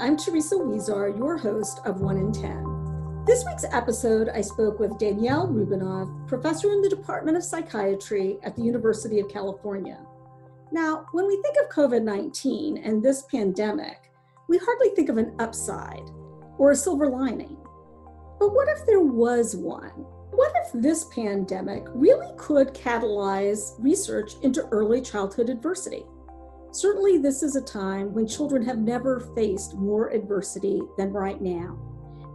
I'm Teresa Huizar, your host of 1 in 10. This week's episode, I spoke with Danielle Roubinov, professor in the Department of Psychiatry at the University of California. Now, when we think of COVID 19 and this pandemic, we hardly think of an upside or a silver lining. But what if there was one? What if this pandemic really could catalyze research into early childhood adversity? Certainly, this is a time when children have never faced more adversity than right now.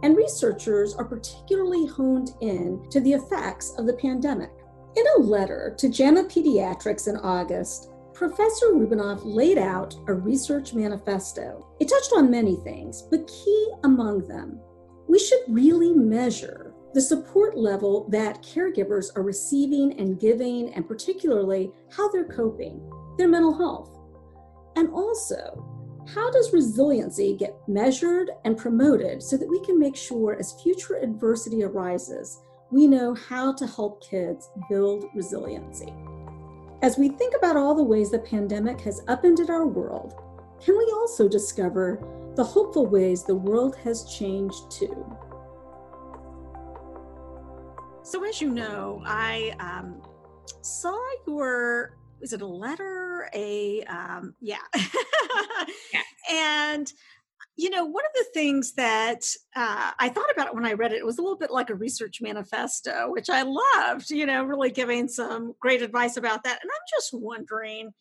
And researchers are particularly honed in to the effects of the pandemic. In a letter to JAMA Pediatrics in August, Professor Roubinov laid out a research manifesto. It touched on many things, but key among them, we should really measure the support level that caregivers are receiving and giving, and particularly how they're coping, their mental health. And also, how does resiliency get measured and promoted so that we can make sure as future adversity arises, we know how to help kids build resiliency? As we think about all the ways the pandemic has upended our world, can we also discover the hopeful ways the world has changed too? So, as you know, I um, saw your is it a letter a um yeah, yeah. and you know one of the things that uh, i thought about it when i read it it was a little bit like a research manifesto which i loved you know really giving some great advice about that. And i'm just wondering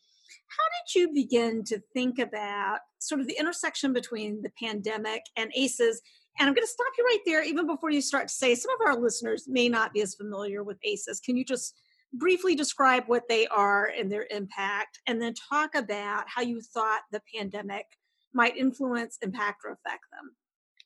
how did you begin to think about sort of the intersection between the pandemic and aces and i'm going to stop you right there even before you start to say some of our listeners may not be as familiar with aces can you just briefly describe what they are and their impact, and then talk about how you thought the pandemic might influence, impact, or affect them.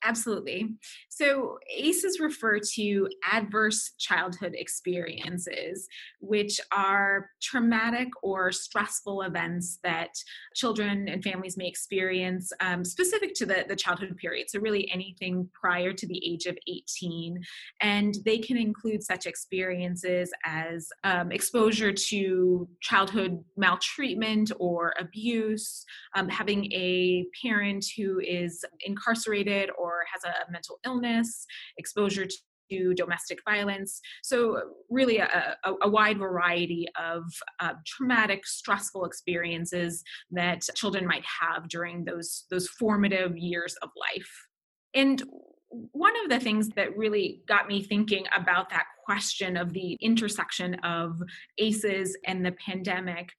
Absolutely. So, ACEs refer to adverse childhood experiences, which are traumatic or stressful events that children and families may experience um, specific to the, the childhood period. So, really anything prior to the age of 18. And they can include such experiences as um, exposure to childhood maltreatment or abuse, um, having a parent who is incarcerated or or has a mental illness, exposure to domestic violence. So, really, a, a, a wide variety of uh, traumatic, stressful experiences that children might have during those, those formative years of life. And one of the things that really got me thinking about that question of the intersection of ACEs and the pandemic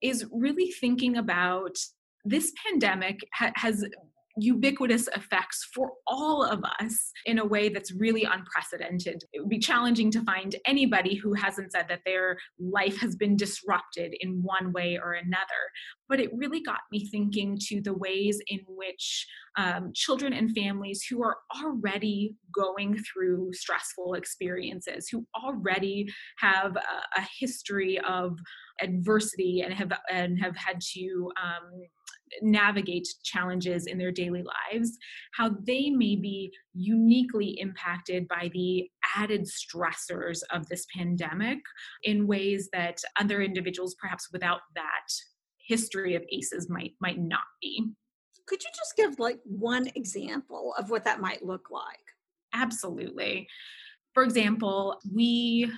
is really thinking about this pandemic ha- has ubiquitous effects for all of us in a way that's really unprecedented. It would be challenging to find anybody who hasn't said that their life has been disrupted in one way or another. But it really got me thinking to the ways in which um, children and families who are already going through stressful experiences, who already have a, a history of adversity and have and have had to um, navigate challenges in their daily lives, how they may be uniquely impacted by the added stressors of this pandemic in ways that other individuals, perhaps without that history of ACEs, might might not be. Could you just give like one example of what that might look like? Absolutely. For example, we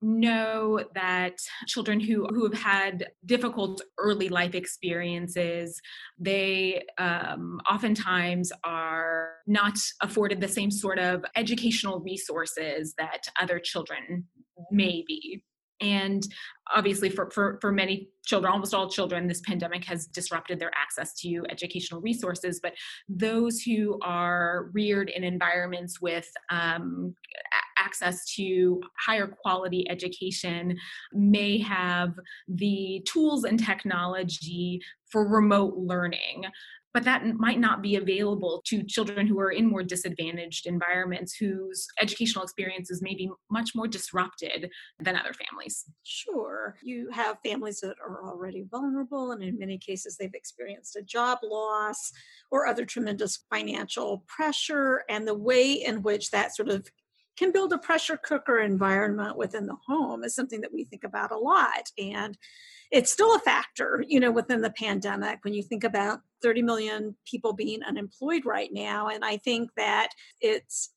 know that children who, who have had difficult early life experiences they um, oftentimes are not afforded the same sort of educational resources that other children may be. And obviously for, for, for many children almost all children this pandemic has disrupted their access to educational resources but those who are reared in environments with um, access to higher quality education may have the tools and technology for remote learning but that might not be available to children who are in more disadvantaged environments whose educational experiences may be much more disrupted than other families. Sure. You have families that are already vulnerable, and in many cases, they've experienced a job loss or other tremendous financial pressure, and the way in which that sort of can build a pressure cooker environment within the home is something that we think about a lot. And it's still a factor, you know, within the pandemic when you think about 30 million people being unemployed right now. And I think that it's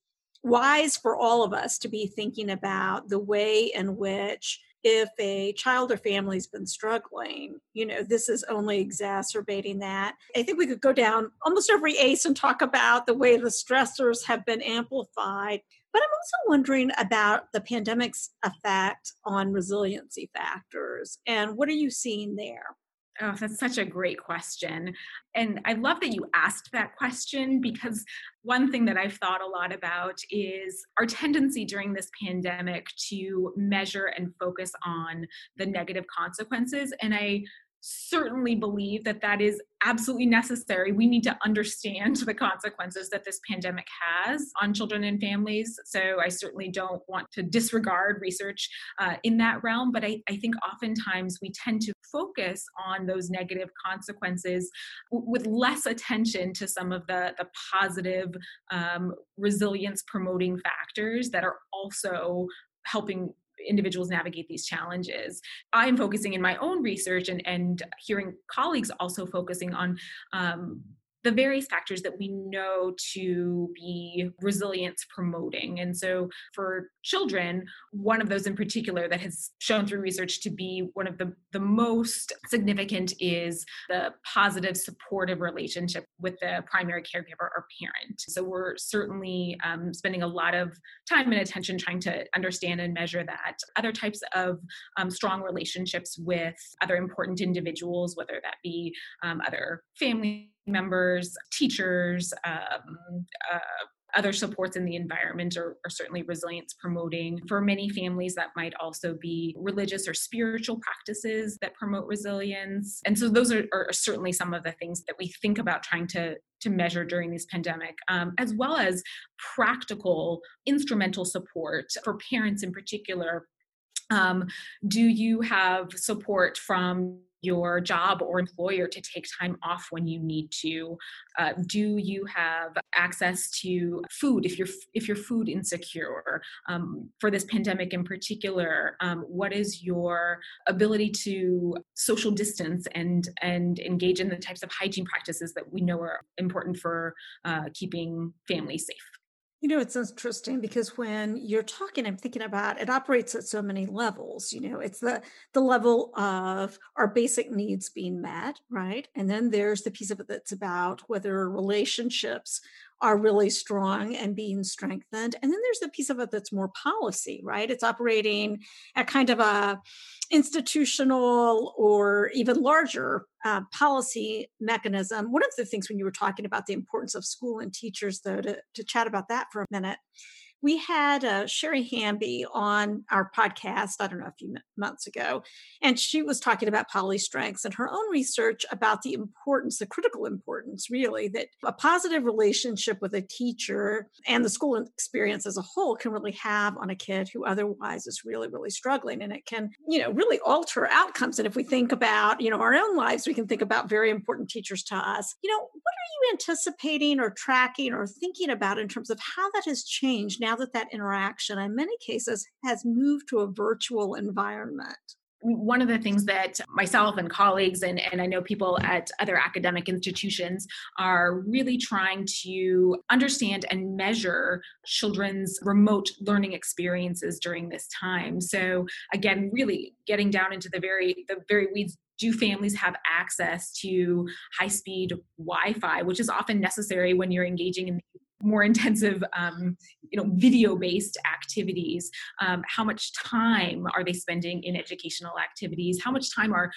wise for all of us to be thinking about the way in which if a child or family's been struggling, you know, this is only exacerbating that. I think we could go down almost every ACE and talk about the way the stressors have been amplified. But I'm also wondering about the pandemic's effect on resiliency factors and what are you seeing there? Oh, that's such a great question. And I love that you asked that question because one thing that I've thought a lot about is our tendency during this pandemic to measure and focus on the negative consequences. And I certainly believe that that is absolutely necessary. We need to understand the consequences that this pandemic has on children and families. So I certainly don't want to disregard research uh, in that realm, but I, I, think oftentimes we tend to focus on those negative consequences w- with less attention to some of the, the positive um, resilience promoting factors that are also helping individuals navigate these challenges. I'm focusing in my own research and, and hearing colleagues also focusing on um, the various factors that we know to be resilience promoting. And so for children, one of those in particular that has shown through research to be one of the, the most significant is the positive supportive relationship with the primary caregiver or parent. So we're certainly um, spending a lot of time and attention trying to understand and measure that. Other types of um, strong relationships with other important individuals, whether that be um, other family members, teachers, um, uh, other supports in the environment are, are, certainly resilience promoting. For many families, that might also be religious or spiritual practices that promote resilience. And so, those are, are certainly some of the things that we think about trying to, to measure during this pandemic, um, as well as practical instrumental support for parents in particular. Um, do you have support from your job or employer to take time off when you need to uh, do you have access to food if you're if you're food insecure um, for this pandemic in particular um, what is your ability to social distance and and engage in the types of hygiene practices that we know are important for uh, keeping families safe you know, it's interesting because when you're talking, I'm thinking about it operates at so many levels. You know, it's the the level of our basic needs being met, right? And then there's the piece of it that's about whether relationships are really strong and being strengthened. And then there's the piece of it that's more policy, right? It's operating at kind of a institutional or even larger uh, policy mechanism. One of the things when you were talking about the importance of school and teachers, though, to, to chat about that for a minute, we had uh, Sherry Hamby on our podcast, I don't know, a few months ago, and she was talking about poly strengths and her own research about the importance, the critical importance, really, that a positive relationship with a teacher and the school experience as a whole can really have on a kid who otherwise is really, really struggling. And it can, you know, really alter outcomes. And if we think about, you know, our own lives, we can think about very important teachers to us. You know, what are you anticipating or tracking or thinking about in terms of how that has changed now? Now that that interaction in many cases has moved to a virtual environment. One of the things that myself and colleagues and, and i know people at other academic institutions are really trying to understand and measure children's remote learning experiences during this time. So again really getting down into the very the very weeds do families have access to high speed wi-fi which is often necessary when you're engaging in more intensive um, you know video based activities. Um, how much time are they spending in educational activities? How much time are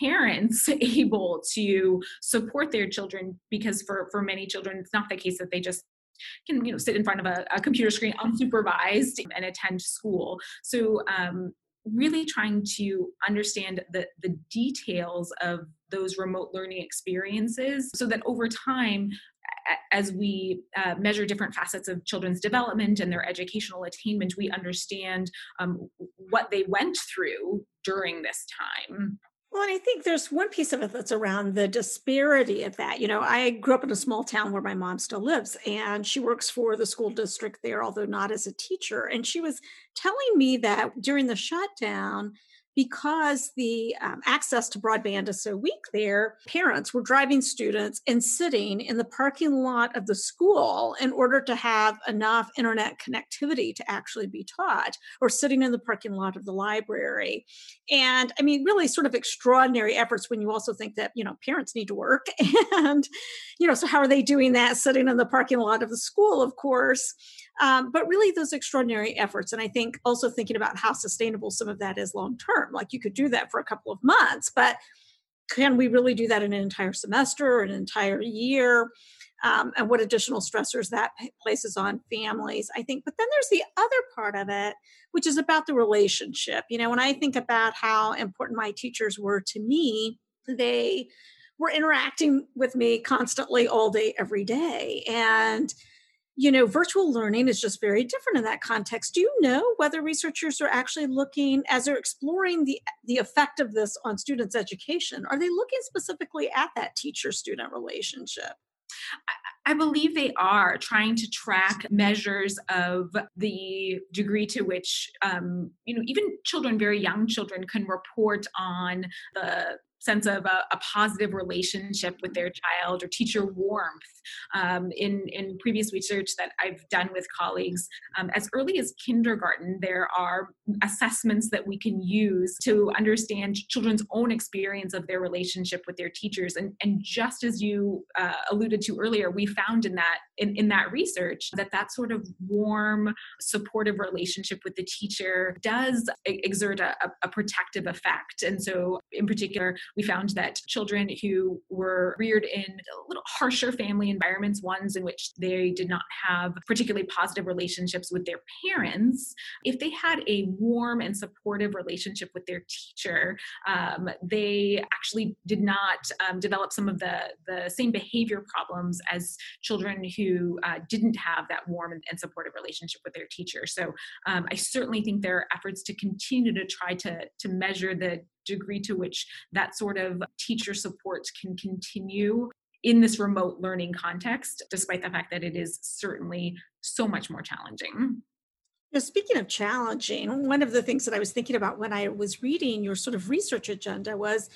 parents able to support their children? Because for for many children it's not the case that they just can you know sit in front of a, a computer screen unsupervised and attend school. So um, really trying to understand the, the details of those remote learning experiences so that over time as we uh, measure different facets of children's development and their educational attainment, we understand um, what they went through during this time. Well, and I think there's one piece of it that's around the disparity of that. You know, I grew up in a small town where my mom still lives, and she works for the school district there, although not as a teacher. And she was telling me that during the shutdown, because the um, access to broadband is so weak there, parents were driving students and sitting in the parking lot of the school in order to have enough internet connectivity to actually be taught, or sitting in the parking lot of the library. And I mean, really sort of extraordinary efforts when you also think that, you know, parents need to work. And, you know, so how are they doing that sitting in the parking lot of the school, of course? Um, but really, those extraordinary efforts. And I think also thinking about how sustainable some of that is long term. Like you could do that for a couple of months, but can we really do that in an entire semester or an entire year? Um, and what additional stressors that places on families, I think. But then there's the other part of it, which is about the relationship. You know, when I think about how important my teachers were to me, they were interacting with me constantly all day, every day. And you know, virtual learning is just very different in that context. Do you know whether researchers are actually looking, as they're exploring the the effect of this on students' education, are they looking specifically at that teacher-student relationship? I believe they are trying to track measures of the degree to which, um, you know, even children, very young children, can report on the sense of a, a, positive relationship with their child or teacher warmth. Um, in, in previous research that I've done with colleagues, um, as early as kindergarten, there are assessments that we can use to understand children's own experience of their relationship with their teachers. And, and just as you uh, alluded to earlier, we found in that in, in that research that that sort of warm, supportive relationship with the teacher does exert a, a protective effect. And so, in particular, we found that children who were reared in a little harsher family environments, ones in which they did not have particularly positive relationships with their parents, if they had a warm and supportive relationship with their teacher, um, they actually did not um, develop some of the, the same behavior problems as children who uh, didn't have that warm and, supportive relationship with their teacher. So um, I certainly think there are efforts to continue to try to, to measure the degree to which that sort of teacher support can continue in this remote learning context, despite the fact that it is certainly so much more challenging. Now, speaking of challenging, one of the things that I was thinking about when I was reading your sort of research agenda was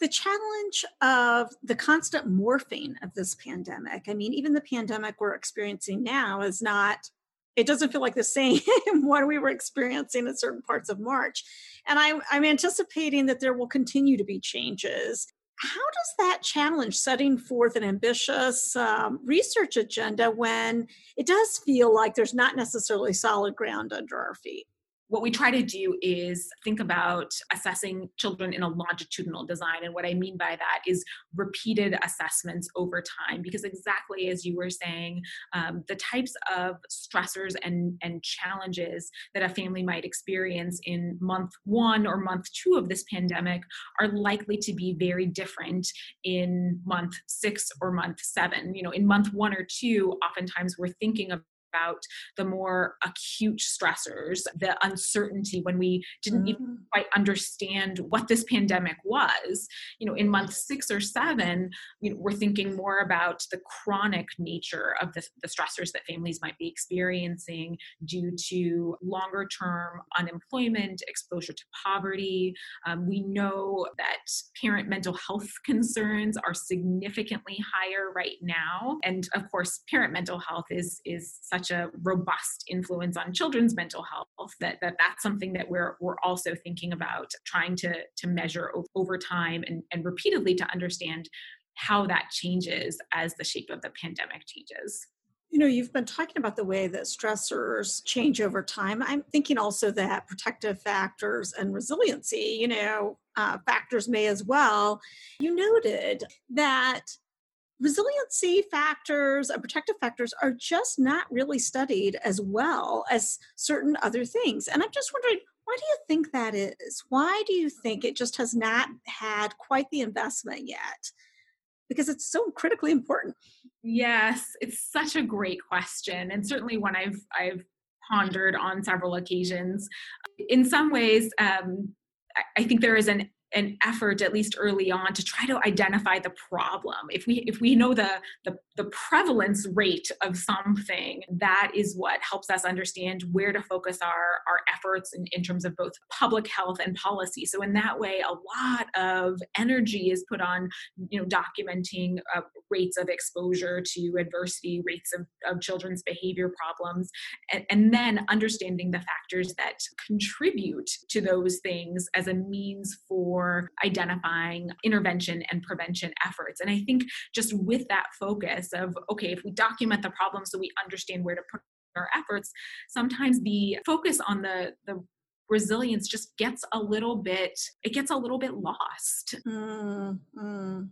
the challenge of the constant morphing of this pandemic. I mean, even the pandemic we're experiencing now is not it doesn't feel like the same one we were experiencing in certain parts of March. And I'm, I'm anticipating that there will continue to be changes. How does that challenge setting forth an ambitious um, research agenda when it does feel like there's not necessarily solid ground under our feet? What we try to do is think about assessing children in a longitudinal design. And what I mean by that is repeated assessments over time, because exactly as you were saying, um, the types of stressors and, and challenges that a family might experience in month one or month two of this pandemic are likely to be very different in month six or month seven. You know, in month one or two, oftentimes we're thinking of about the more acute stressors, the uncertainty when we didn't mm-hmm. even quite understand what this pandemic was. You know, in month six or seven, you know, we're thinking more about the chronic nature of the, the stressors that families might be experiencing due to longer term unemployment, exposure to poverty. Um, we know that parent mental health concerns are significantly higher right now. And of course, parent mental health is, is such such a robust influence on children's mental health that, that that's something that we're we're also thinking about trying to to measure over time and, and repeatedly to understand how that changes as the shape of the pandemic changes. You know, you've been talking about the way that stressors change over time. I'm thinking also that protective factors and resiliency, you know, uh, factors may as well. You noted that resiliency factors and protective factors are just not really studied as well as certain other things. And I'm just wondering, why do you think that is? Why do you think it just has not had quite the investment yet? Because it's so critically important. Yes, it's such a great question, and certainly one I've I've pondered on several occasions. In some ways, um, I think there is an an effort at least early on to try to identify the problem. If we if we know the, the the prevalence rate of something that is what helps us understand where to focus our our efforts in, in terms of both public health and policy so in that way a lot of energy is put on you know documenting uh, rates of exposure to adversity rates of, of children's behavior problems and, and then understanding the factors that contribute to those things as a means for identifying intervention and prevention efforts. And I think just with that focus of, okay, if we document the problem so we understand where to put our efforts, sometimes the focus on the, the resilience just gets a little bit, it gets a little bit lost. Mm, mm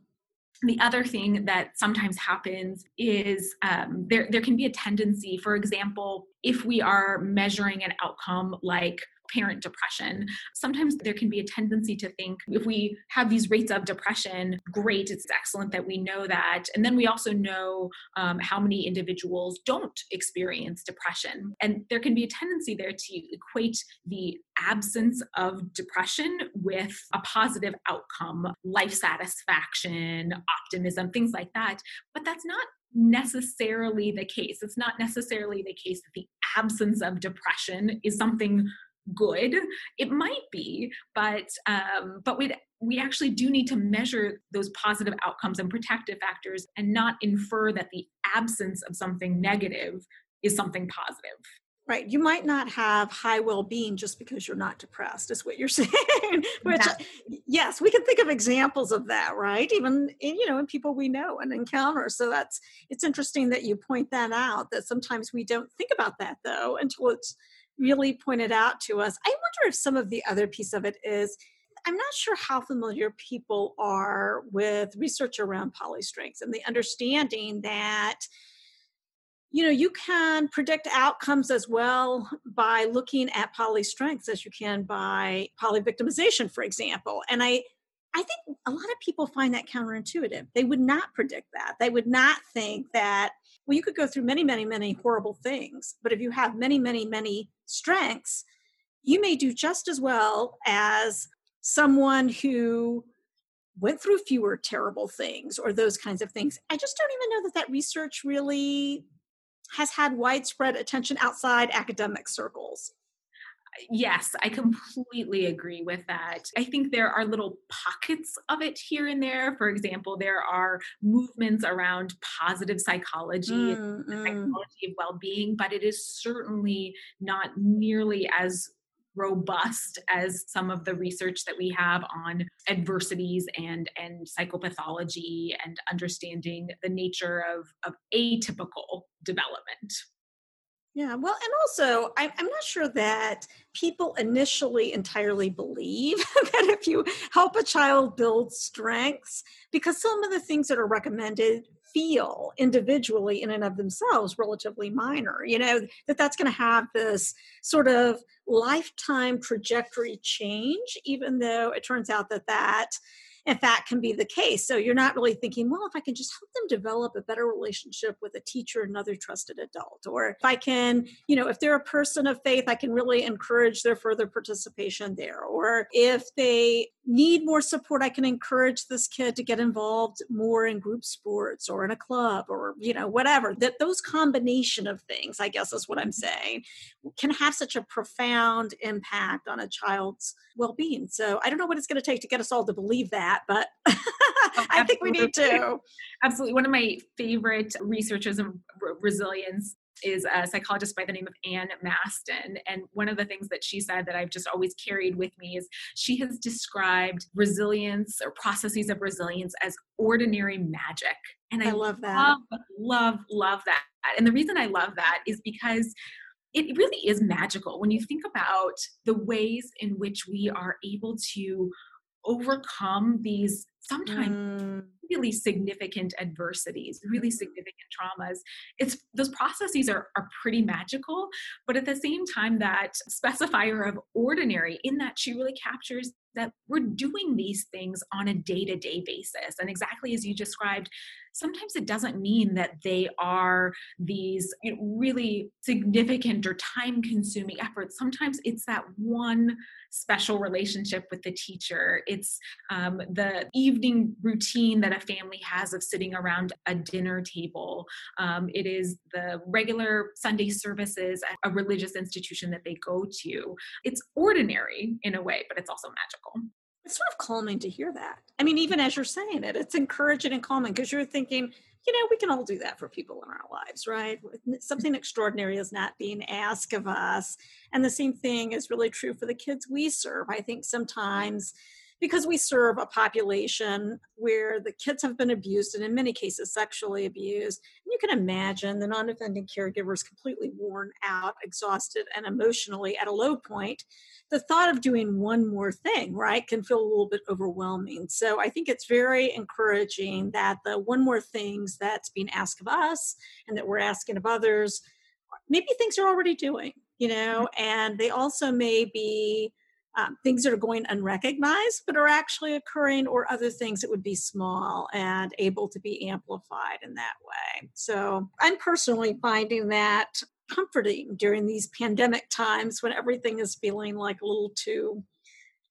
the other thing that sometimes happens is um, there, there can be a tendency, for example, if we are measuring an outcome like parent depression, sometimes there can be a tendency to think if we have these rates of depression, great, it's excellent that we know that. And then we also know um, how many individuals don't experience depression. And there can be a tendency there to equate the absence of depression with a positive outcome, life satisfaction, optimism, things like that. But that's not necessarily the case. It's not necessarily the case that the absence of depression is something good. It might be but um, but we we actually do need to measure those positive outcomes and protective factors and not infer that the absence of something negative is something positive. Right. You might not have high well-being just because you're not depressed is what you're saying which yes we can think of examples of that right? Even in you know in people we know and encounter. So that's it's interesting that you point that out that sometimes we don't think about that though until it's really pointed out to us. I wonder if some of the other piece of it is I'm not sure how familiar people are with research around polystrengths and the understanding that you know you can predict outcomes as well by looking at polystrengths as you can by polyvictimization for example. And i i think a lot of people find that counterintuitive. They would not predict that. They would not think that well you could go through many many many horrible things but if you have many many many strengths, you may do just as well as someone who went through fewer terrible things or those kinds of things. I just don't even know that that research really has had widespread attention outside academic circles. Yes, I completely agree with that. I think there are little pockets of it here and there. For example, there are movements around positive psychology, mm, mm. psychology of well being, but it is certainly not nearly as robust as some of the research that we have on adversities and and psychopathology and understanding the nature of of atypical development yeah, well, and also, I'm, I'm not sure that people initially entirely believe that if you help a child build strengths, because some of the things that are recommended feel individually in and of themselves relatively minor you know that that's going to have this sort of lifetime trajectory change even though it turns out that that if that can be the case. So you're not really thinking, well, if I can just help them develop a better relationship with a teacher, another trusted adult, or if I can, you know, if they're a person of faith, I can really encourage their further participation there. Or if they need more support, I can encourage this kid to get involved more in group sports or in a club or, you know, whatever. That those combination of things, I guess is what I'm saying, can have such a profound impact on a child's well-being. So I don't know what it's going to take to get us all to believe that, but oh, I think we need to. Absolutely. One of my favorite researchers of resilience is a psychologist by the name of Ann Masten. And one of the things that she said that I've just always carried with me is she has described resilience or processes of resilience as ordinary magic. And I, I love that. Love, love, love that. And the reason I love that is because it really is magical when you think about the ways in which we are able to overcome these sometimes mm. really significant adversities really mm-hmm. significant traumas it's those processes are, are pretty magical but at the same time that specifier of ordinary in that she really captures that we're doing these things on a day-to-day basis and exactly as you described sometimes it doesn't mean that they are these really significant or time consuming efforts. Sometimes it's that one special relationship with the teacher. It's um, the evening routine that a family has of sitting around a dinner table. Um, it is the regular Sunday services at a religious institution that they go to. It's ordinary in a way, but it's also magical it's sort of calming to hear that. I mean, even as you're saying it, it's encouraging and calming because you're thinking, you know, we can all do that for people in our lives, right? Something extraordinary is not being asked of us. And the same thing is really true for the kids we serve. I think sometimes because we serve a population where the kids have been abused and in many cases sexually abused. And you can imagine the non-offending caregiver is completely worn out exhausted and emotionally at a low point. The thought of doing one more thing right can feel a little bit overwhelming. So i think it's very encouraging that the one more things that's being asked of us and that we're asking of others maybe things are already doing you know mm-hmm. and they also may be um, things that are going unrecognized but are actually occurring or other things that would be small and able to be amplified in that way. So i'm personally finding that comforting during these pandemic times when everything is feeling like a little too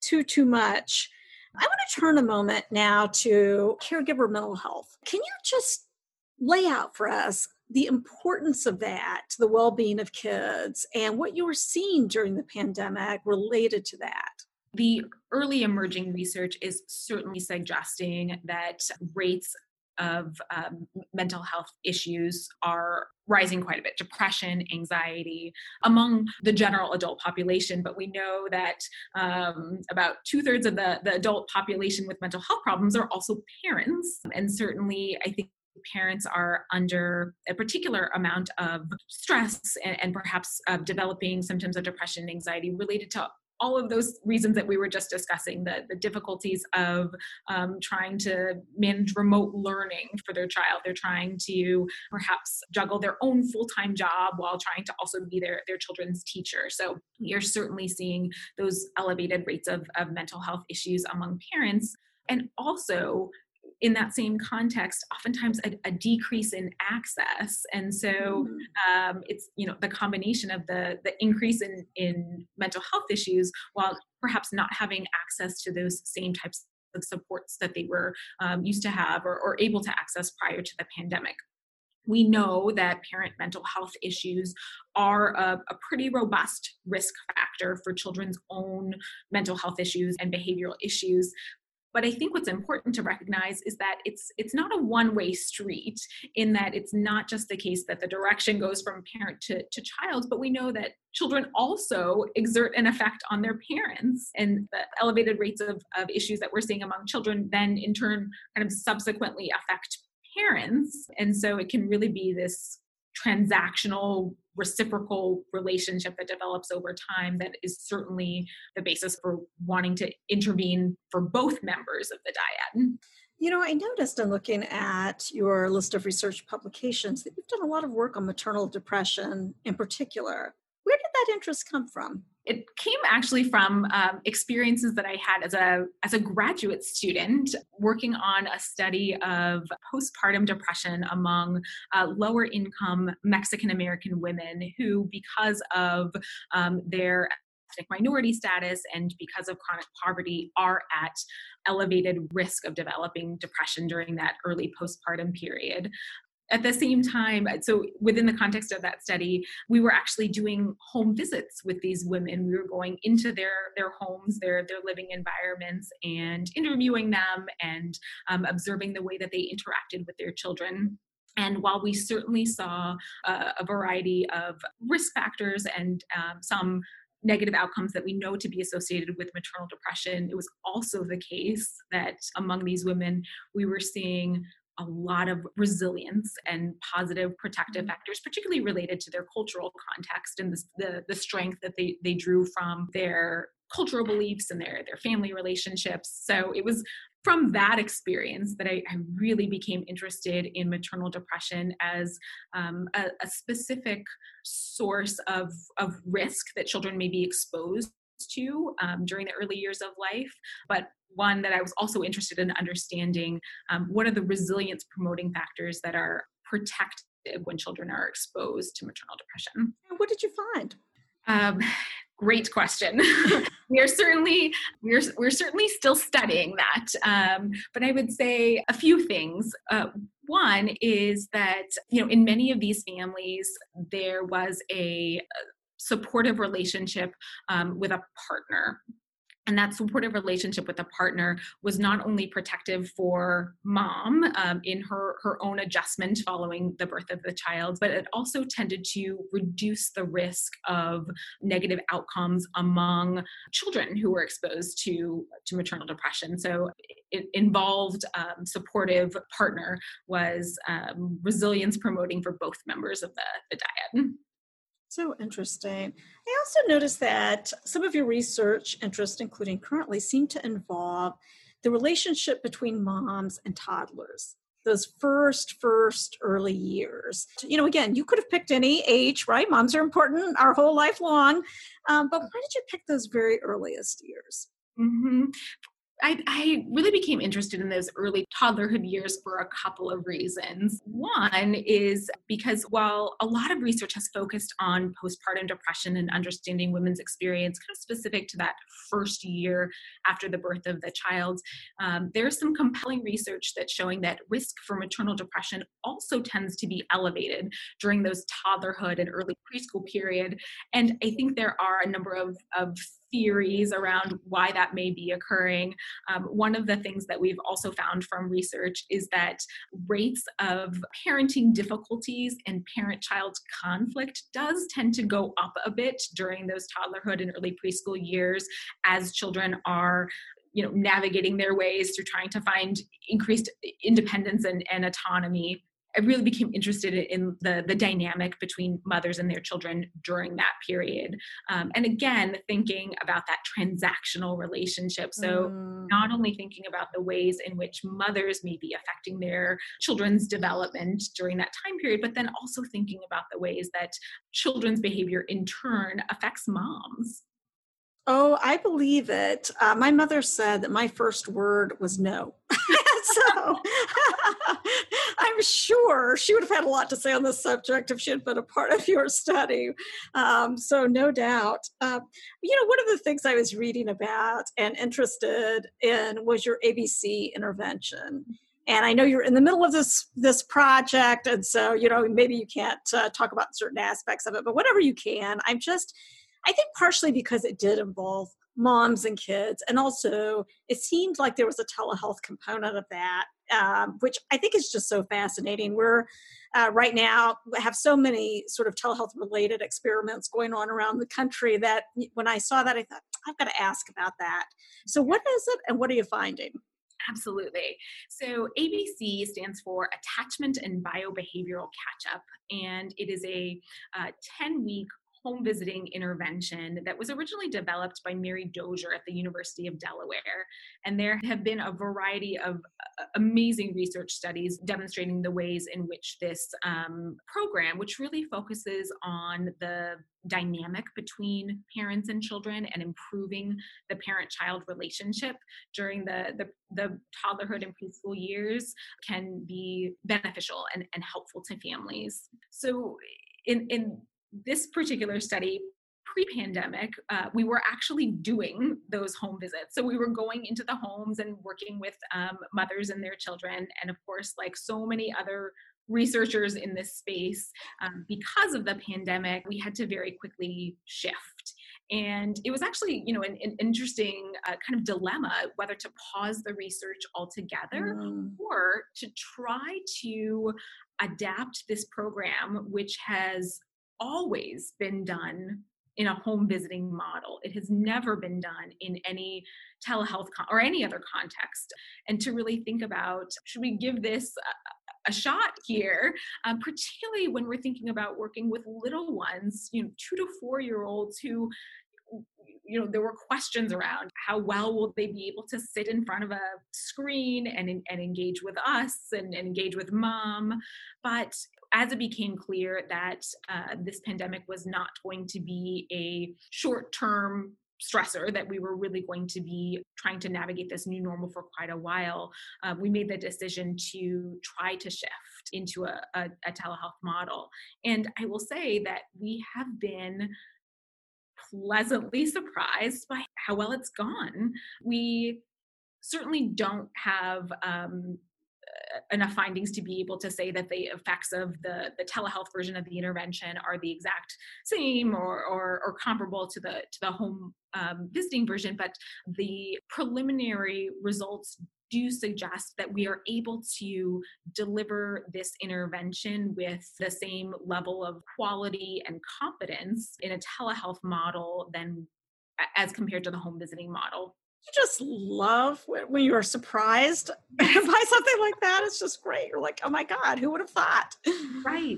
too too much. I want to turn a moment now to caregiver mental health. Can you just lay out for us the importance of that to the well-being of kids and what you were seeing during the pandemic related to that? The early emerging research is certainly suggesting that rates of um, mental health issues are rising quite a bit depression anxiety among the general adult population. But we know that um, about two-thirds of the, the adult population with mental health problems are also parents. And certainly i think parents are under a particular amount of stress and, and perhaps uh, developing symptoms of depression and anxiety related to all of those reasons that we were just discussing the, the difficulties of um, trying to manage remote learning for their child. They're trying to perhaps juggle their own full-time job while trying to also be their, their children's teacher. So you're certainly seeing those elevated rates of, of mental health issues among parents. And also in that same context oftentimes a, a decrease in access and so mm-hmm. um, it's you know the combination of the the increase in in mental health issues while perhaps not having access to those same types of supports that they were um, used to have or, or able to access prior to the pandemic we know that parent mental health issues are a, a, pretty robust risk factor for children's own mental health issues and behavioral issues but i think what's important to recognize is that it's it's not a one way street in that it's not just the case that the direction goes from parent to, to child but we know that children also exert an effect on their parents and the elevated rates of, of issues that we're seeing among children then in turn kind of subsequently affect parents. And so it can really be this transactional reciprocal relationship that develops over time that is certainly the basis for wanting to intervene for both members of the dyad. You know, I noticed in looking at your list of research publications that you've done a lot of work on maternal depression in particular. Where did that interest come from? It came actually from um, experiences that I had as a as a graduate student working on a study of postpartum depression among uh, lower income Mexican American women who, because of um, their ethnic minority status and because of chronic poverty, are at elevated risk of developing depression during that early postpartum period at the same time so within the context of that study we were actually doing home visits with these women. We were going into their their homes their their living environments and interviewing them and um, observing the way that they interacted with their children. And while we certainly saw uh, a variety of risk factors and um, some negative outcomes that we know to be associated with maternal depression, it was also the case that among these women, we were seeing a lot of resilience and positive protective mm-hmm. factors, particularly related to their cultural context and the, the, the strength that they, they drew from their cultural beliefs and their, their family relationships. So it was from that experience that I, I really became interested in maternal depression as um, a, a specific source of, of risk that children may be exposed to um, during the early years of life, but one that I was also interested in understanding um, what are the resilience promoting factors that are protective when children are exposed to maternal depression. What did you find? Um, great question. we are certainly we're we're certainly still studying that, um, but I would say a few things. Uh, one is that you know in many of these families there was a supportive relationship um, with a partner. And that supportive relationship with a partner was not only protective for mom um, in her her own adjustment following the birth of the child but it also tended to reduce the risk of negative outcomes among children who were exposed to to maternal depression. So it involved um, supportive partner was um, resilience promoting for both members of the, the dyad so interesting. I also noticed that some of your research interests, including currently, seem to involve the relationship between moms and toddlers those first first early years. You know again you could have picked any age right? Moms are important our whole life long. Um, but why did you pick those very earliest years? Mm-hmm. I, I, really became interested in those early toddlerhood years for a couple of reasons. One is because while a lot of research has focused on postpartum depression and understanding women's experience, kind of specific to that first year after the birth of the child, um, there's some compelling research that's showing that risk for maternal depression also tends to be elevated during those toddlerhood and early preschool period. And I think there are a number of, of theories around why that may be occurring. Um, one of the things that we've also found from research is that rates of parenting difficulties and parent child conflict does tend to go up a bit during those toddlerhood and early preschool years as children are you know navigating their ways through trying to find increased independence and, and autonomy I really became interested in the the dynamic between mothers and their children during that period, um, and again thinking about that transactional relationship. So mm. not only thinking about the ways in which mothers may be affecting their children's development during that time period, but then also thinking about the ways that children's behavior in turn affects moms. Oh, I believe it. Uh, my mother said that my first word was no. so I'm sure she would have had a lot to say on this subject if she had been a part of your study. Um, so, no doubt. Uh, you know, one of the things I was reading about and interested in was your ABC intervention. And I know you're in the middle of this this project, and so you know maybe you can't uh, talk about certain aspects of it, but whatever you can. I'm just, I think partially because it did involve moms and kids. And also, it seemed like there was a telehealth component of that, um, which I think is just so fascinating. We're uh, right now have so many sort of telehealth related experiments going on around the country that when I saw that, I thought, I've got to ask about that. So, what is it and what are you finding? Absolutely. So, ABC stands for Attachment and Biobehavioral Catch Up, and it is a 10 uh, week home visiting intervention that was originally developed by Mary Dozier at the University of Delaware. And there have been a variety of uh, amazing research studies demonstrating the ways in which this um, program, which really focuses on the dynamic between parents and children and improving the parent child relationship during the, the, the toddlerhood and preschool years can be beneficial and, and helpful to families. So in, in this particular study pre-pandemic uh, we were actually doing those home visits so we were going into the homes and working with um, mothers and their children and of course like so many other researchers in this space um, because of the pandemic we had to very quickly shift and it was actually you know an, an interesting uh, kind of dilemma whether to pause the research altogether mm. or to try to adapt this program which has always been done in a home visiting model. It has never been done in any telehealth con- or any other context. And to really think about should we give this a, a shot here, um, particularly when we're thinking about working with little ones, you know, two to four year olds who you know there were questions around how well will they be able to sit in front of a screen and, and engage with us and, and engage with mom but as it became clear that uh, this pandemic was not going to be a short term stressor that we were really going to be trying to navigate this new normal for quite a while, uh, we made the decision to try to shift into a, a, a telehealth model. And I will say that we have been pleasantly surprised by how well it's gone. We certainly don't have um, enough findings to be able to say that the effects of the, the telehealth version of the intervention are the exact same or, or, or comparable to the to the home um, visiting version, but the preliminary results do suggest that we are able to deliver this intervention with the same level of quality and competence in a telehealth model than as compared to the home visiting model you just love when you are surprised by something like that. It's just great. You're like, oh my God, who would have thought? Right.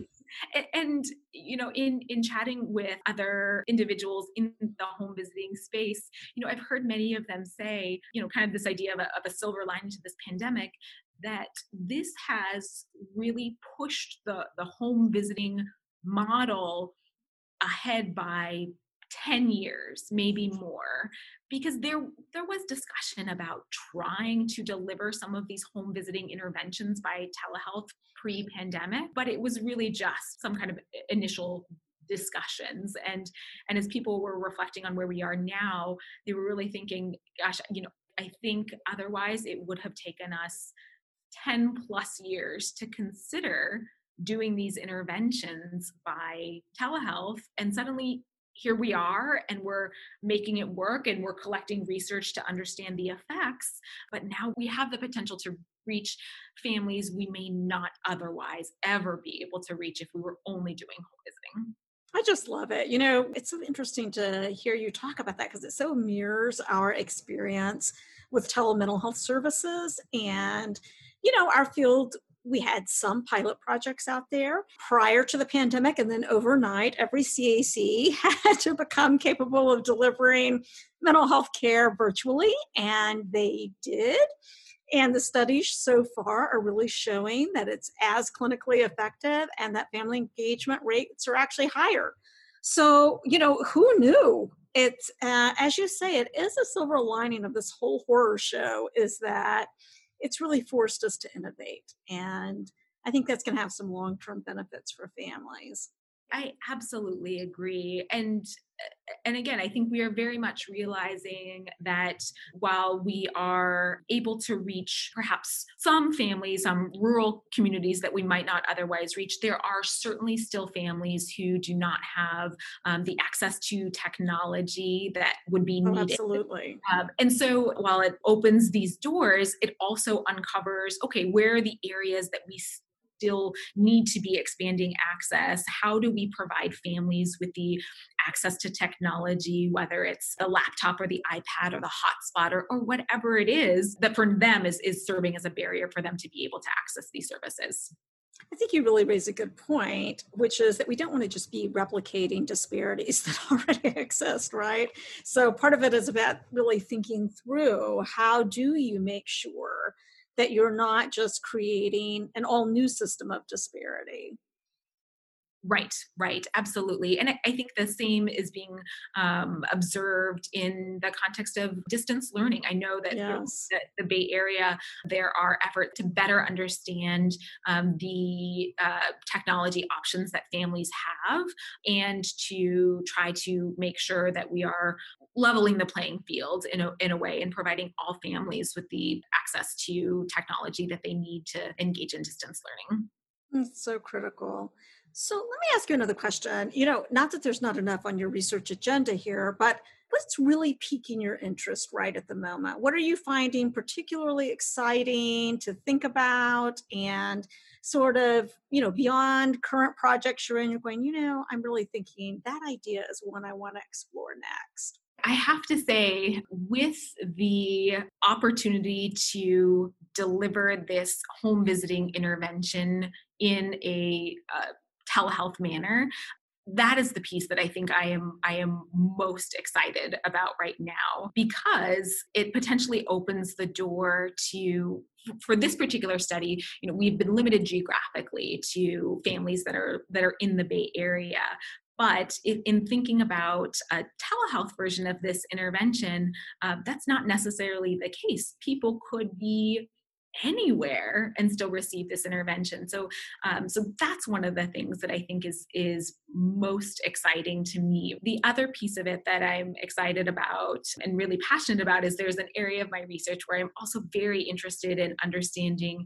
And, you know in in chatting with other individuals in the home visiting space you know i've heard many of them say you know kind of this idea of a, of a silver lining to this pandemic that this has really pushed the the home visiting model ahead by 10 years maybe more because there there was discussion about trying to deliver some of these home visiting interventions by telehealth pre-pandemic but it was really just some kind of initial discussions. And and as people were reflecting on where we are now they were really thinking gosh you know i think otherwise it would have taken us 10 plus years to consider doing these interventions by telehealth. And suddenly here we are and we're making it work and we're collecting research to understand the effects but now we have the potential to reach families we may not otherwise ever be able to reach if we were only doing home visiting I just love it. You know, it's so interesting to hear you talk about that because it so mirrors our experience with telemental health services. And, you know, our field we had some pilot projects out there prior to the pandemic, and then overnight, every CAC had to become capable of delivering mental health care virtually, and they did. And the studies so far are really showing that it's as clinically effective and that family engagement rates are actually higher. So, you know, who knew? It's, uh, as you say, it is a silver lining of this whole horror show is that it's really forced us to innovate. And I think that's going to have some long term benefits for families. I absolutely agree. And and again, I think we are very much realizing that while we are able to reach perhaps some families, some rural communities that we might not otherwise reach, there are certainly still families who do not have um, the access to technology that would be oh, needed. Oh, absolutely. Um, and so while it opens these doors, it also uncovers okay, where are the areas that we still need to be expanding access? How do we provide families with the access to technology, whether it's the laptop or the iPad or the hotspot or, or whatever it is that for them is, is serving as a barrier for them to be able to access these services? I think you really raise a good point, which is that we don't want to just be replicating disparities that already exist, right? So part of it is about really thinking through how do you make sure that you're not just creating an all new system of disparity. Right, right, absolutely. And I think the same is being um, observed in the context of distance learning. I know that yes. the, the, Bay Area, there are efforts to better understand um, the uh, technology options that families have and to try to make sure that we are leveling the playing field in a, in a way and providing all families with the access to technology that they need to engage in distance learning. It's so critical. So let me ask you another question. You know, not that there's not enough on your research agenda here, but what's really piquing your interest right at the moment? What are you finding particularly exciting to think about and sort of, you know, beyond current projects you're in, you're going, you know, I'm really thinking that idea is one I want to explore next? I have to say, with the opportunity to deliver this home visiting intervention in a uh, telehealth manner, that is the piece that I think I am I am most excited about right now because it potentially opens the door to for this particular study, you know, we've been limited geographically to families that are that are in the Bay Area, but in thinking about a telehealth version of this intervention, uh, that's not necessarily the case. People could be anywhere and still receive this intervention. So um, so that's one of the things that i think is is most exciting to me. The other piece of it that i'm excited about and really passionate about is there's an area of my research where i'm also very interested in understanding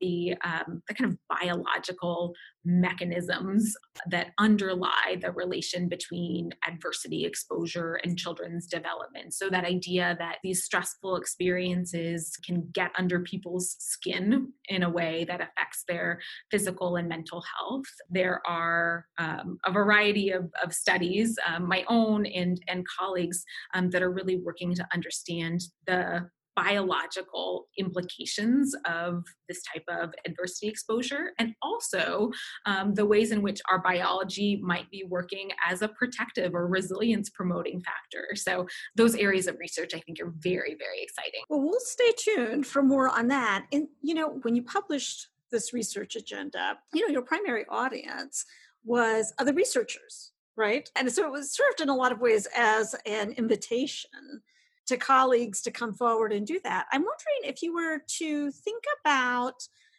the um, the kind of biological mechanisms that underlie the relation between adversity exposure and children's development. So, that idea that these stressful experiences can get under people's skin in a way that affects their physical and mental health. There are um, a variety of, of studies, um, my own and, and colleagues, um, that are really working to understand the biological implications of this type of adversity exposure and also um, the ways in which our biology might be working as a protective or resilience promoting factor. So those areas of research i think are very very exciting. Well we'll stay tuned for more on that. And you know when you published this research agenda you know your primary audience was other researchers right? And so it was served in a lot of ways as an invitation to colleagues to come forward and do that. I'm wondering if you were to think about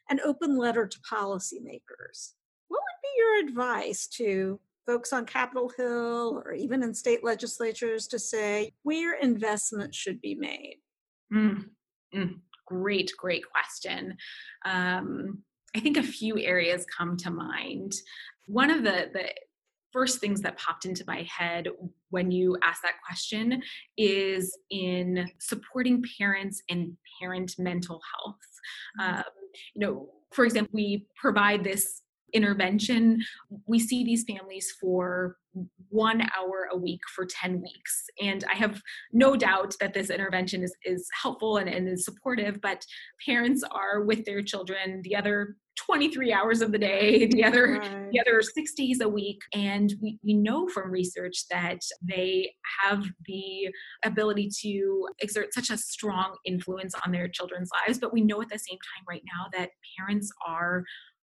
an open letter to policymakers, what would be your advice to folks on Capitol Hill or even in state legislatures to say where investment should be made? Mm, mm, great, great question. Um, I think a few areas come to mind. One of the, the first things that popped into my head when you asked that question is in supporting parents and parent mental health. Mm-hmm. Um, you know, for example, we provide this intervention. We see these families for one hour a week for 10 weeks. And I have no doubt that this intervention is, is helpful and, and is supportive, but parents are with their children the other 23 hours of the day the other right. the other six days a week and we, we know from research that they have the ability to exert such a strong influence on their children's lives but we know at the same time right now that parents are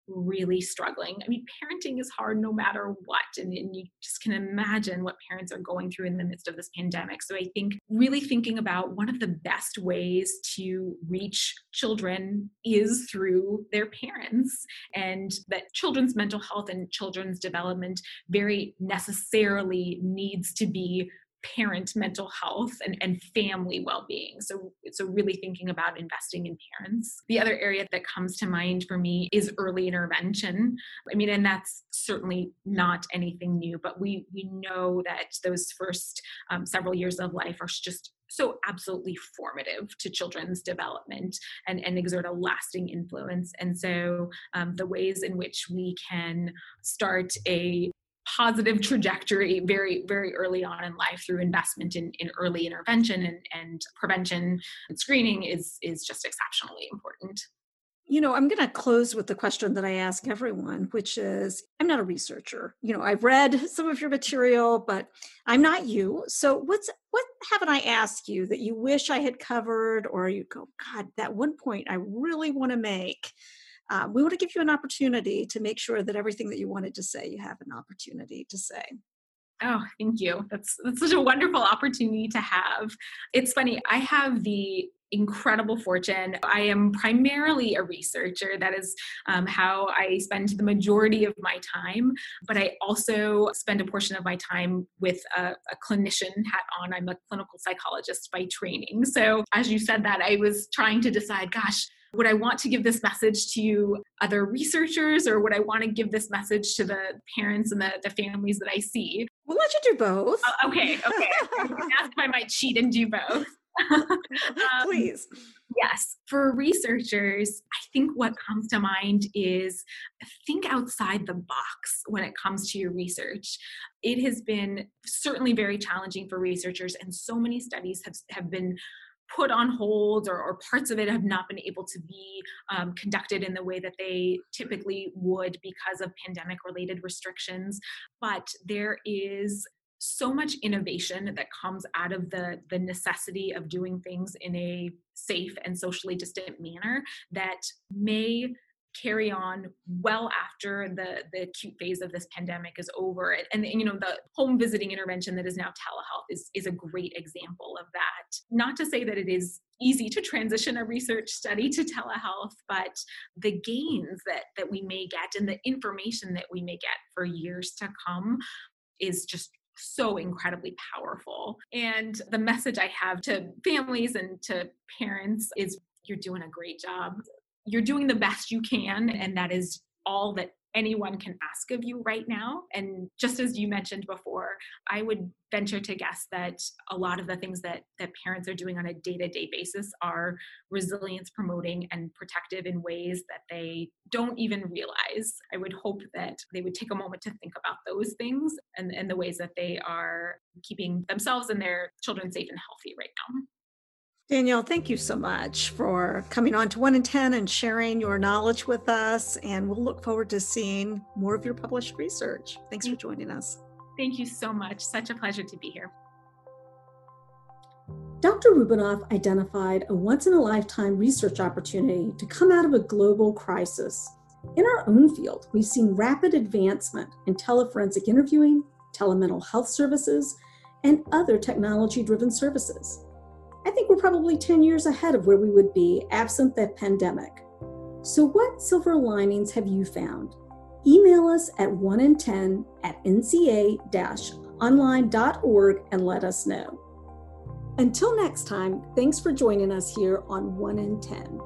really struggling. I mean, parenting is hard no matter what. And, and, you just can imagine what parents are going through in the midst of this pandemic. So I think really thinking about one of the best ways to reach children is through their parents, and that children's mental health and children's development very necessarily needs to be parent mental health and, and family well-being. So so really thinking about investing in parents. The other area that comes to mind for me is early intervention. I mean and that's certainly not anything new but we we know that those first um, several years of life are just so absolutely formative to children's development and, and exert a lasting influence. And so, um, the ways in which we can start a positive trajectory very very early on in life through investment in, in early intervention and, and prevention and screening is is just exceptionally important. You know i'm going to close with the question that i ask everyone which is i'm not a researcher. You know i've read some of your material but i'm not you. So what's what haven't i asked you that you wish i had covered or you go god that one point i really want to make uh, we want to give you an opportunity to make sure that everything that you wanted to say, you have an opportunity to say. Oh, thank you. That's that's such a wonderful opportunity to have. It's funny. I have the incredible fortune. I am primarily a researcher. That is um, how I spend the majority of my time. But I also spend a portion of my time with a, a, clinician hat on. I'm a clinical psychologist by training. So, as you said that, I was trying to decide, gosh, would I want to give this message to other researchers or would I want to give this message to the parents and the, the families that I see? We'll let you do both. Uh, okay, okay. ask if I might cheat and do both. um, Please. Yes. For researchers, I think what comes to mind is think outside the box when it comes to your research. It has been certainly very challenging for researchers, and so many studies have, have been put on hold or, or, parts of it have not been able to be um, conducted in the way that they typically would because of pandemic related restrictions. But there is so much innovation that comes out of the the necessity of doing things in a safe and socially distant manner that may carry on well after the the acute phase of this pandemic is over and, and, you know the home visiting intervention that is now telehealth is is a great example of that not to say that it is easy to transition a research study to telehealth but the gains that that we may get and the information that we may get for years to come is just so incredibly powerful. And the message I have to families and to parents is you're doing a great job. You're doing the best you can, and that is all that anyone can ask of you right now. And just as you mentioned before, I would venture to guess that a lot of the things that that parents are doing on a day-to-day basis are resilience promoting and protective in ways that they don't even realize. I would hope that they would take a moment to think about those things and, and the ways that they are keeping themselves and their children safe and healthy right now. Danielle, thank you so much for coming on to 1 in 10 and sharing your knowledge with us. And we'll look forward to seeing more of your published research. Thanks for joining us. Thank you so much. Such a pleasure to be here. Dr. Roubinov identified a once in a lifetime research opportunity to come out of a global crisis. In our own field, we've seen rapid advancement in teleforensic interviewing, telemental health services, and other technology driven services. I think we're probably 10 years ahead of where we would be absent the pandemic. So, what silver linings have you found? Email us at 1 in 10 at nca online.org and let us know. Until next time, thanks for joining us here on 1 in 10.